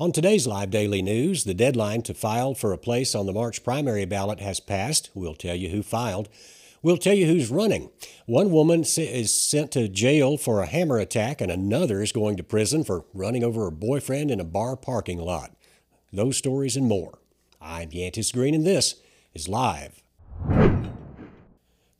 On today's live daily news, the deadline to file for a place on the March primary ballot has passed. We'll tell you who filed. We'll tell you who's running. One woman is sent to jail for a hammer attack, and another is going to prison for running over her boyfriend in a bar parking lot. Those stories and more. I'm Yantis Green, and this is Live.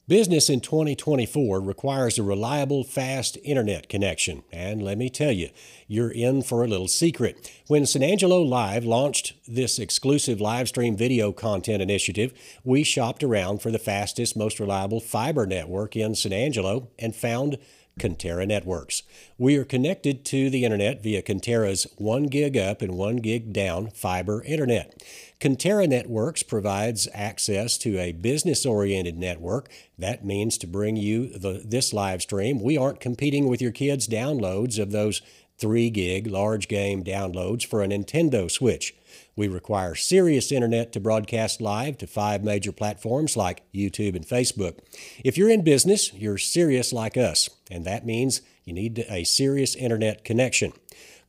Business in 2024 requires a reliable, fast internet connection. And let me tell you, you're in for a little secret. When San Angelo Live launched this exclusive live stream video content initiative, we shopped around for the fastest, most reliable fiber network in San Angelo and found Conterra Networks. We are connected to the internet via Conterra's 1 gig up and 1 gig down fiber internet. Conterra Networks provides access to a business oriented network. That means to bring you the, this live stream, we aren't competing with your kids' downloads of those 3 gig large game downloads for a Nintendo Switch. We require serious internet to broadcast live to five major platforms like YouTube and Facebook. If you're in business, you're serious like us, and that means you need a serious internet connection.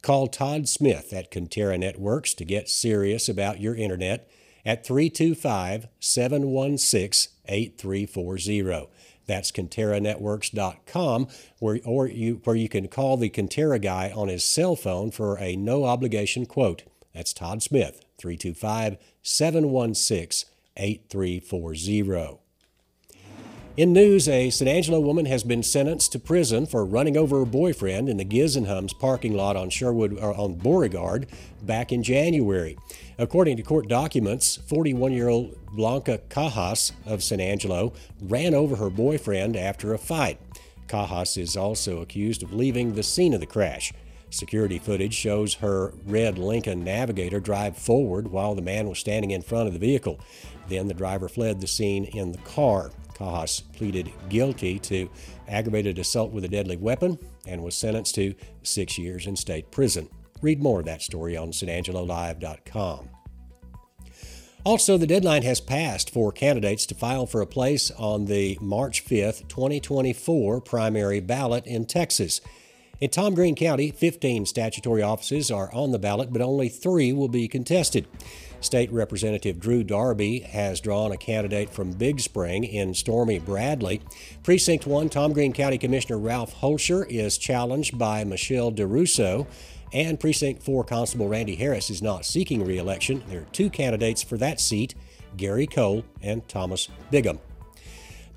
Call Todd Smith at Conterra Networks to get serious about your internet at 325 716 8340. That's ConterraNetworks.com, where, or you, where you can call the Conterra guy on his cell phone for a no obligation quote. That's Todd Smith, 325 716 8340. In news, a San Angelo woman has been sentenced to prison for running over her boyfriend in the Gizenhums parking lot on Sherwood or on Beauregard back in January. According to court documents, 41-year-old Blanca Cajas of San Angelo ran over her boyfriend after a fight. Cajas is also accused of leaving the scene of the crash. Security footage shows her red Lincoln Navigator drive forward while the man was standing in front of the vehicle. Then the driver fled the scene in the car. Cajas pleaded guilty to aggravated assault with a deadly weapon and was sentenced to six years in state prison. Read more of that story on sanangelolive.com. Also, the deadline has passed for candidates to file for a place on the March 5th, 2024 primary ballot in Texas. In Tom Green County, 15 statutory offices are on the ballot, but only three will be contested. State Representative Drew Darby has drawn a candidate from Big Spring in Stormy Bradley. Precinct 1 Tom Green County Commissioner Ralph Hoelscher is challenged by Michelle DeRusso. And Precinct 4 Constable Randy Harris is not seeking re election. There are two candidates for that seat Gary Cole and Thomas Bigham.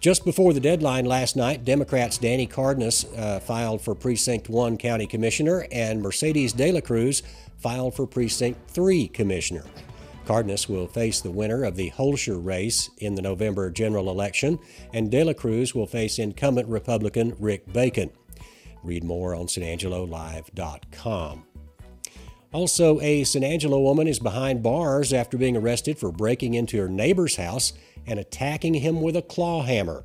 Just before the deadline last night, Democrats Danny Cardenas uh, filed for Precinct 1 County Commissioner and Mercedes De La Cruz filed for Precinct 3 Commissioner. Cardenas will face the winner of the Hoelscher race in the November general election, and De La Cruz will face incumbent Republican Rick Bacon. Read more on sanangelolive.com. Also, a San Angelo woman is behind bars after being arrested for breaking into her neighbor's house and attacking him with a claw hammer.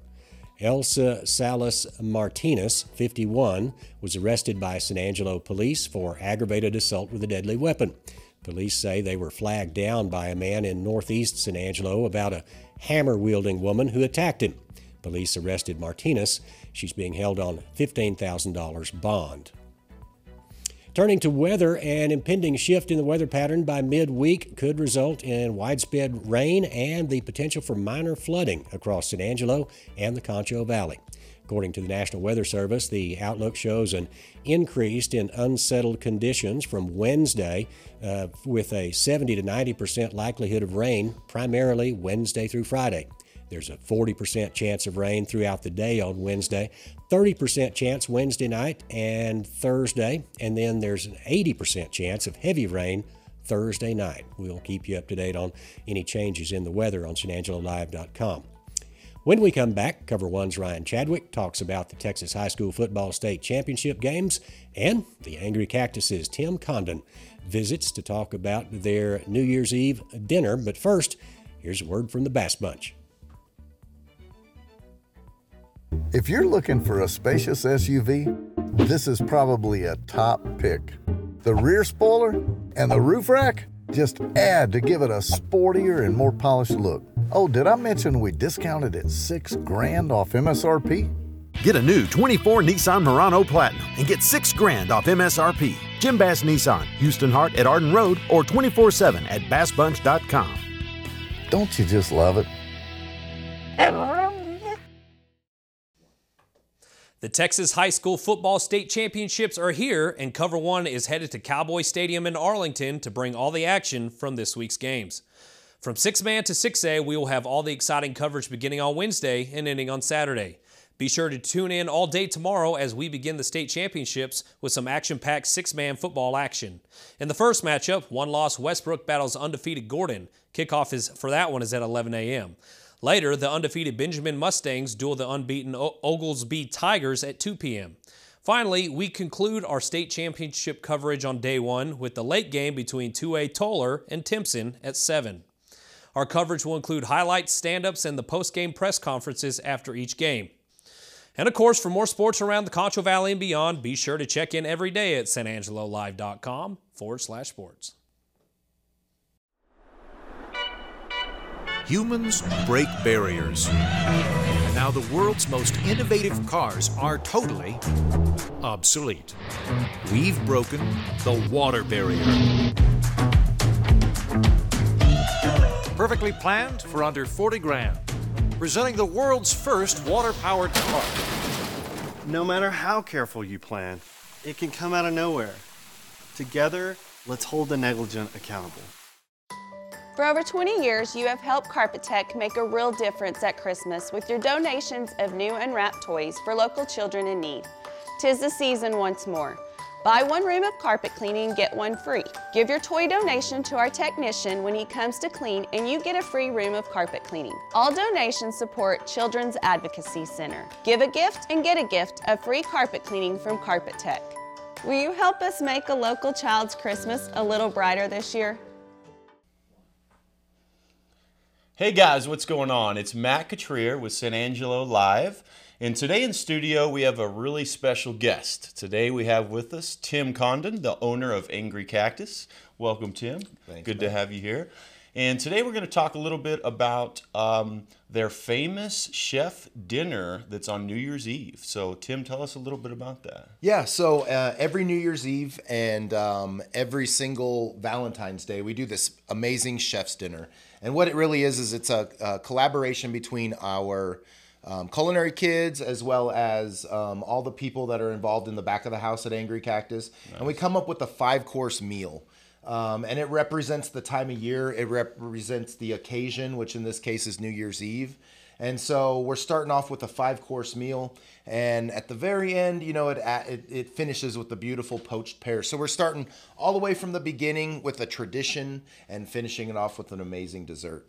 Elsa Salas Martinez, 51, was arrested by San Angelo police for aggravated assault with a deadly weapon. Police say they were flagged down by a man in northeast San Angelo about a hammer wielding woman who attacked him. Police arrested Martinez. She's being held on $15,000 bond. Turning to weather, an impending shift in the weather pattern by midweek could result in widespread rain and the potential for minor flooding across San Angelo and the Concho Valley. According to the National Weather Service, the outlook shows an increase in unsettled conditions from Wednesday uh, with a 70 to 90 percent likelihood of rain, primarily Wednesday through Friday. There's a 40% chance of rain throughout the day on Wednesday, 30% chance Wednesday night and Thursday, and then there's an 80% chance of heavy rain Thursday night. We'll keep you up to date on any changes in the weather on sanangelolive.com. When we come back, Cover One's Ryan Chadwick talks about the Texas High School Football State Championship games, and the Angry Cactus's Tim Condon visits to talk about their New Year's Eve dinner. But first, here's a word from the Bass Bunch. If you're looking for a spacious SUV, this is probably a top pick. The rear spoiler and the roof rack just add to give it a sportier and more polished look. Oh, did I mention we discounted it six grand off MSRP? Get a new 24 Nissan Murano Platinum and get six grand off MSRP. Jim Bass Nissan, Houston Harte at Arden Road or 24 7 at bassbunch.com. Don't you just love it? The Texas High School Football State Championships are here, and Cover One is headed to Cowboy Stadium in Arlington to bring all the action from this week's games. From 6 man to 6A, we will have all the exciting coverage beginning on Wednesday and ending on Saturday. Be sure to tune in all day tomorrow as we begin the state championships with some action packed six man football action. In the first matchup, one loss Westbrook battles undefeated Gordon. Kickoff is for that one is at 11 a.m. Later, the undefeated Benjamin Mustangs duel the unbeaten Oglesby Tigers at 2 p.m. Finally, we conclude our state championship coverage on day one with the late game between 2A Tolar and Timpson at 7. Our coverage will include highlights, stand ups, and the post game press conferences after each game. And of course, for more sports around the Concho Valley and beyond, be sure to check in every day at sanangelolive.com forward slash sports. Humans break barriers. And now the world's most innovative cars are totally obsolete. We've broken the water barrier. Perfectly planned for under 40 grand. Presenting the world's first water powered car. No matter how careful you plan, it can come out of nowhere. Together, let's hold the negligent accountable. For over 20 years, you have helped Carpet Tech make a real difference at Christmas with your donations of new unwrapped toys for local children in need. Tis the season once more. Buy one room of carpet cleaning, get one free. Give your toy donation to our technician when he comes to clean, and you get a free room of carpet cleaning. All donations support Children's Advocacy Center. Give a gift and get a gift of free carpet cleaning from Carpet Tech. Will you help us make a local child's Christmas a little brighter this year? Hey guys, what's going on? It's Matt Cutrer with San Angelo Live. And today in studio, we have a really special guest. Today we have with us Tim Condon, the owner of Angry Cactus. Welcome, Tim. Thanks, Good man. to have you here. And today we're going to talk a little bit about um, their famous chef dinner that's on New Year's Eve. So, Tim, tell us a little bit about that. Yeah, so uh, every New Year's Eve and um, every single Valentine's Day, we do this amazing chef's dinner. And what it really is, is it's a, a collaboration between our um, culinary kids as well as um, all the people that are involved in the back of the house at Angry Cactus. And we come up with a five course meal. Um, and it represents the time of year, it represents the occasion, which in this case is New Year's Eve. And so we're starting off with a five course meal. And at the very end, you know, it, it, it finishes with the beautiful poached pear. So we're starting all the way from the beginning with a tradition and finishing it off with an amazing dessert.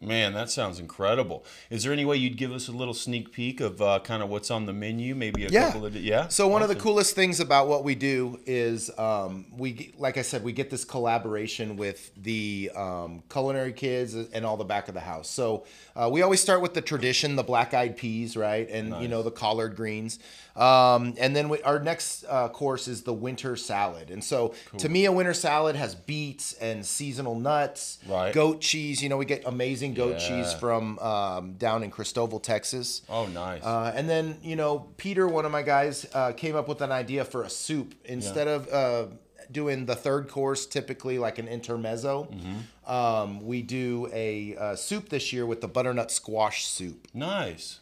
Man, that sounds incredible. Is there any way you'd give us a little sneak peek of uh, kind of what's on the menu? Maybe a yeah. couple of yeah. So one of the coolest things about what we do is um, we, like I said, we get this collaboration with the um, culinary kids and all the back of the house. So uh, we always start with the tradition, the black eyed peas, right, and you know the collard greens. Um, and then we, our next uh, course is the winter salad. And so to me, a winter salad has beets and seasonal nuts, Right. goat cheese. You know, we get amazing goat cheese from um, down in Christoval, Texas. Oh, nice. Uh, and then, you know, Peter, one of my guys, uh, came up with an idea for a soup. Instead of uh, doing the third course, typically like an intermezzo, Mm-hmm. um, we do a uh, soup this year with the butternut squash soup. nice.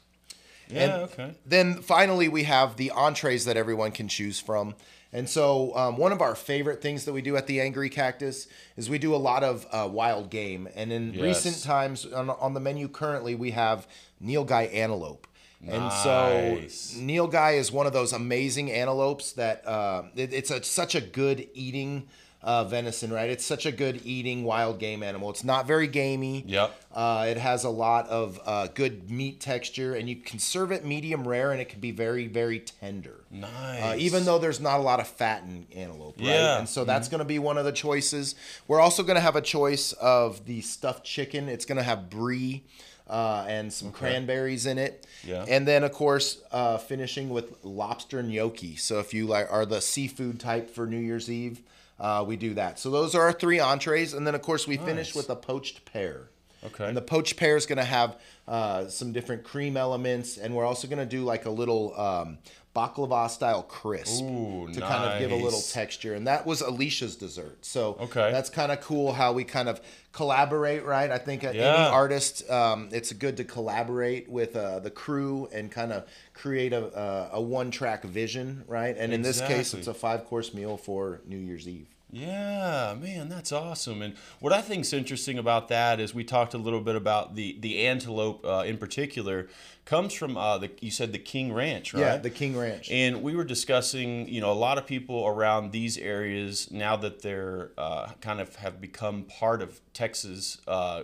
Yeah. And okay. Then finally, we have the entrees that everyone can choose from. And so, um, one of our favorite things that we do at the Angry Cactus is we do a lot of uh, wild game. And in Yes. recent times, on, on the menu currently, we have Nilgai antelope. And Nice. so, Nilgai is one of those amazing antelopes that uh, it- it's a, such a good eating uh, venison, right? It's such a good eating wild game animal. It's not very gamey. Yep. Uh, it has a lot of uh, good meat texture, and you can serve it medium rare, and it can be very, very tender. Nice. Uh, even though there's not a lot of fat in antelope, right? Yeah. And so that's going to be one of the choices. We're also going to have a choice of the stuffed chicken. It's going to have brie. Uh, and some cranberries in it, Yeah. and then of course uh, finishing with lobster gnocchi. So if you like are the seafood type for New Year's Eve, uh, we do that. So those are our three entrees, and then of course we finish with a poached pear. Okay. And the poached pear is going to have uh, some different cream elements, and we're also going to do like a little um, baklava style crisp Ooh, to kind of give a little texture. And that was Alicia's dessert. So Okay. that's kind of cool how we kind of collaborate, right? I think uh, any artist, um, it's good to collaborate with uh, the crew and kind of create a, a, a one track vision, right? And in this case, it's a five course meal for New Year's Eve. Yeah, man, that's awesome. And what I think's interesting about that is we talked a little bit about the the antelope uh, in particular comes from uh, the you said the King Ranch, right? Yeah, the King Ranch. And we were discussing, you know, a lot of people around these areas now that they're uh, kind of have become part of Texas uh,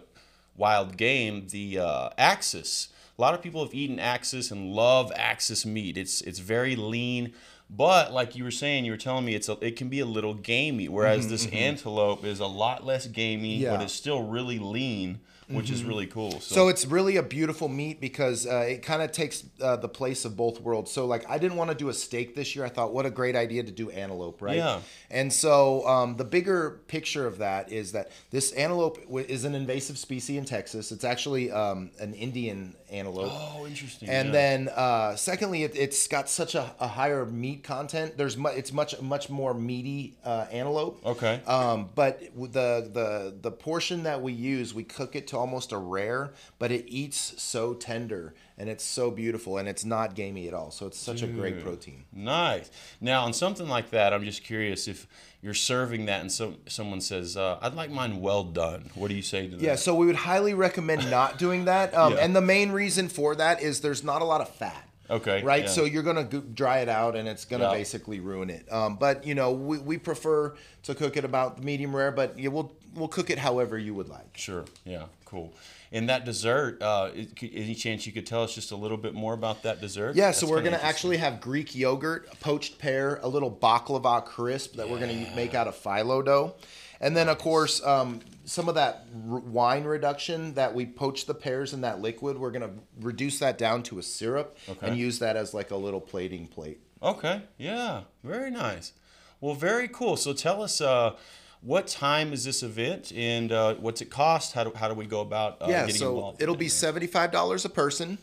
wild game, the uh, Axis. A lot of people have eaten Axis and love Axis meat. It's it's very lean, but like you were saying, you were telling me it's a, it can be a little gamey. Whereas Mhm, this mhm. antelope is a lot less gamey, Yeah. but it's still really lean, which is Mhm. really cool. So, it's really a beautiful meat because uh, it kind of takes uh, the place of both worlds. So like I didn't want to do a steak this year. I thought what a great idea to do antelope, right? Yeah. And so um, the bigger picture of that is that this antelope w- is an invasive species in Texas. It's actually um, an Indian antelope. Oh, interesting. And yeah. then, uh, secondly, it, it's got such a, a higher meat content. There's mu- it's much much more meaty uh, antelope. Okay. Um, but the the the portion that we use, we cook it to almost a rare, but it eats so tender and it's so beautiful and it's not gamey at all. So it's such a great protein. Nice. Now, on something like that, I'm just curious if you're serving that and so someone says, uh, "I'd like mine well done." What do you say to that? Yeah, so we would highly recommend not doing that. Um, Yeah. And the main reason for that is there's not a lot of fat. Okay. Right, yeah. so you're gonna go- dry it out, and it's gonna Yeah. basically ruin it. Um, but you know, we, we prefer to cook it about medium rare, but yeah, we'll we'll cook it however you would like. Sure. Yeah. Cool. And that dessert, uh, any chance you could tell us just a little bit more about that dessert? Yeah, so we're gonna actually have Greek yogurt, poached pear, a little baklava crisp that we're gonna make out of phyllo dough, and then of course um, some of that r- wine reduction that we poach the pears in that liquid. We're gonna reduce that down to a syrup Okay. and use that as like a little plating plate. Okay. Yeah. Very nice. Well, very cool. So tell us, uh, what time is this event, and uh, what's it cost? How do, how do we go about uh, yeah, getting so involved? it'll be seventy five dollars a person.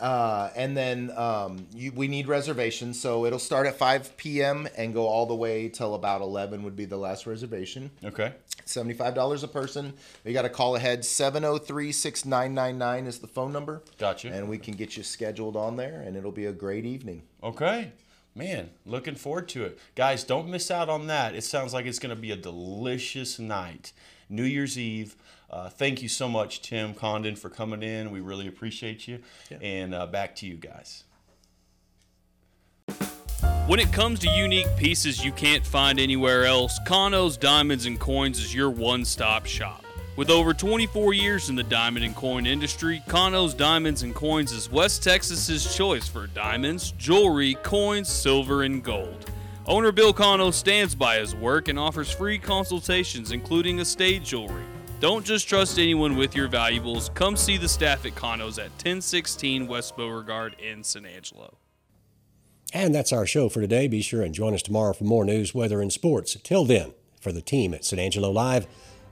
Uh, and then um, you, we need reservations, so it'll start at 5 p.m. and go all the way till about 11 would be the last reservation. Okay. $75 a person. You got to call ahead. 703 6999 is the phone number. Gotcha. And we can get you scheduled on there, and it'll be a great evening. Okay. Man, looking forward to it. Guys, don't miss out on that. It sounds like it's going to be a delicious night. New Year's Eve. Uh, thank you so much, Tim Condon, for coming in. We really appreciate you. And uh, back to you guys. When it comes to unique pieces you can't find anywhere else, Kano's Diamonds and Coins is your one stop shop. With over 24 years in the diamond and coin industry, Kano's Diamonds and Coins is West Texas's choice for diamonds, jewelry, coins, silver, and gold. Owner Bill Kano stands by his work and offers free consultations, including estate jewelry. Don't just trust anyone with your valuables. Come see the staff at Kano's at 1016 West Beauregard in San Angelo. And that's our show for today. Be sure and join us tomorrow for more news, weather, and sports. Till then, for the team at San Angelo Live,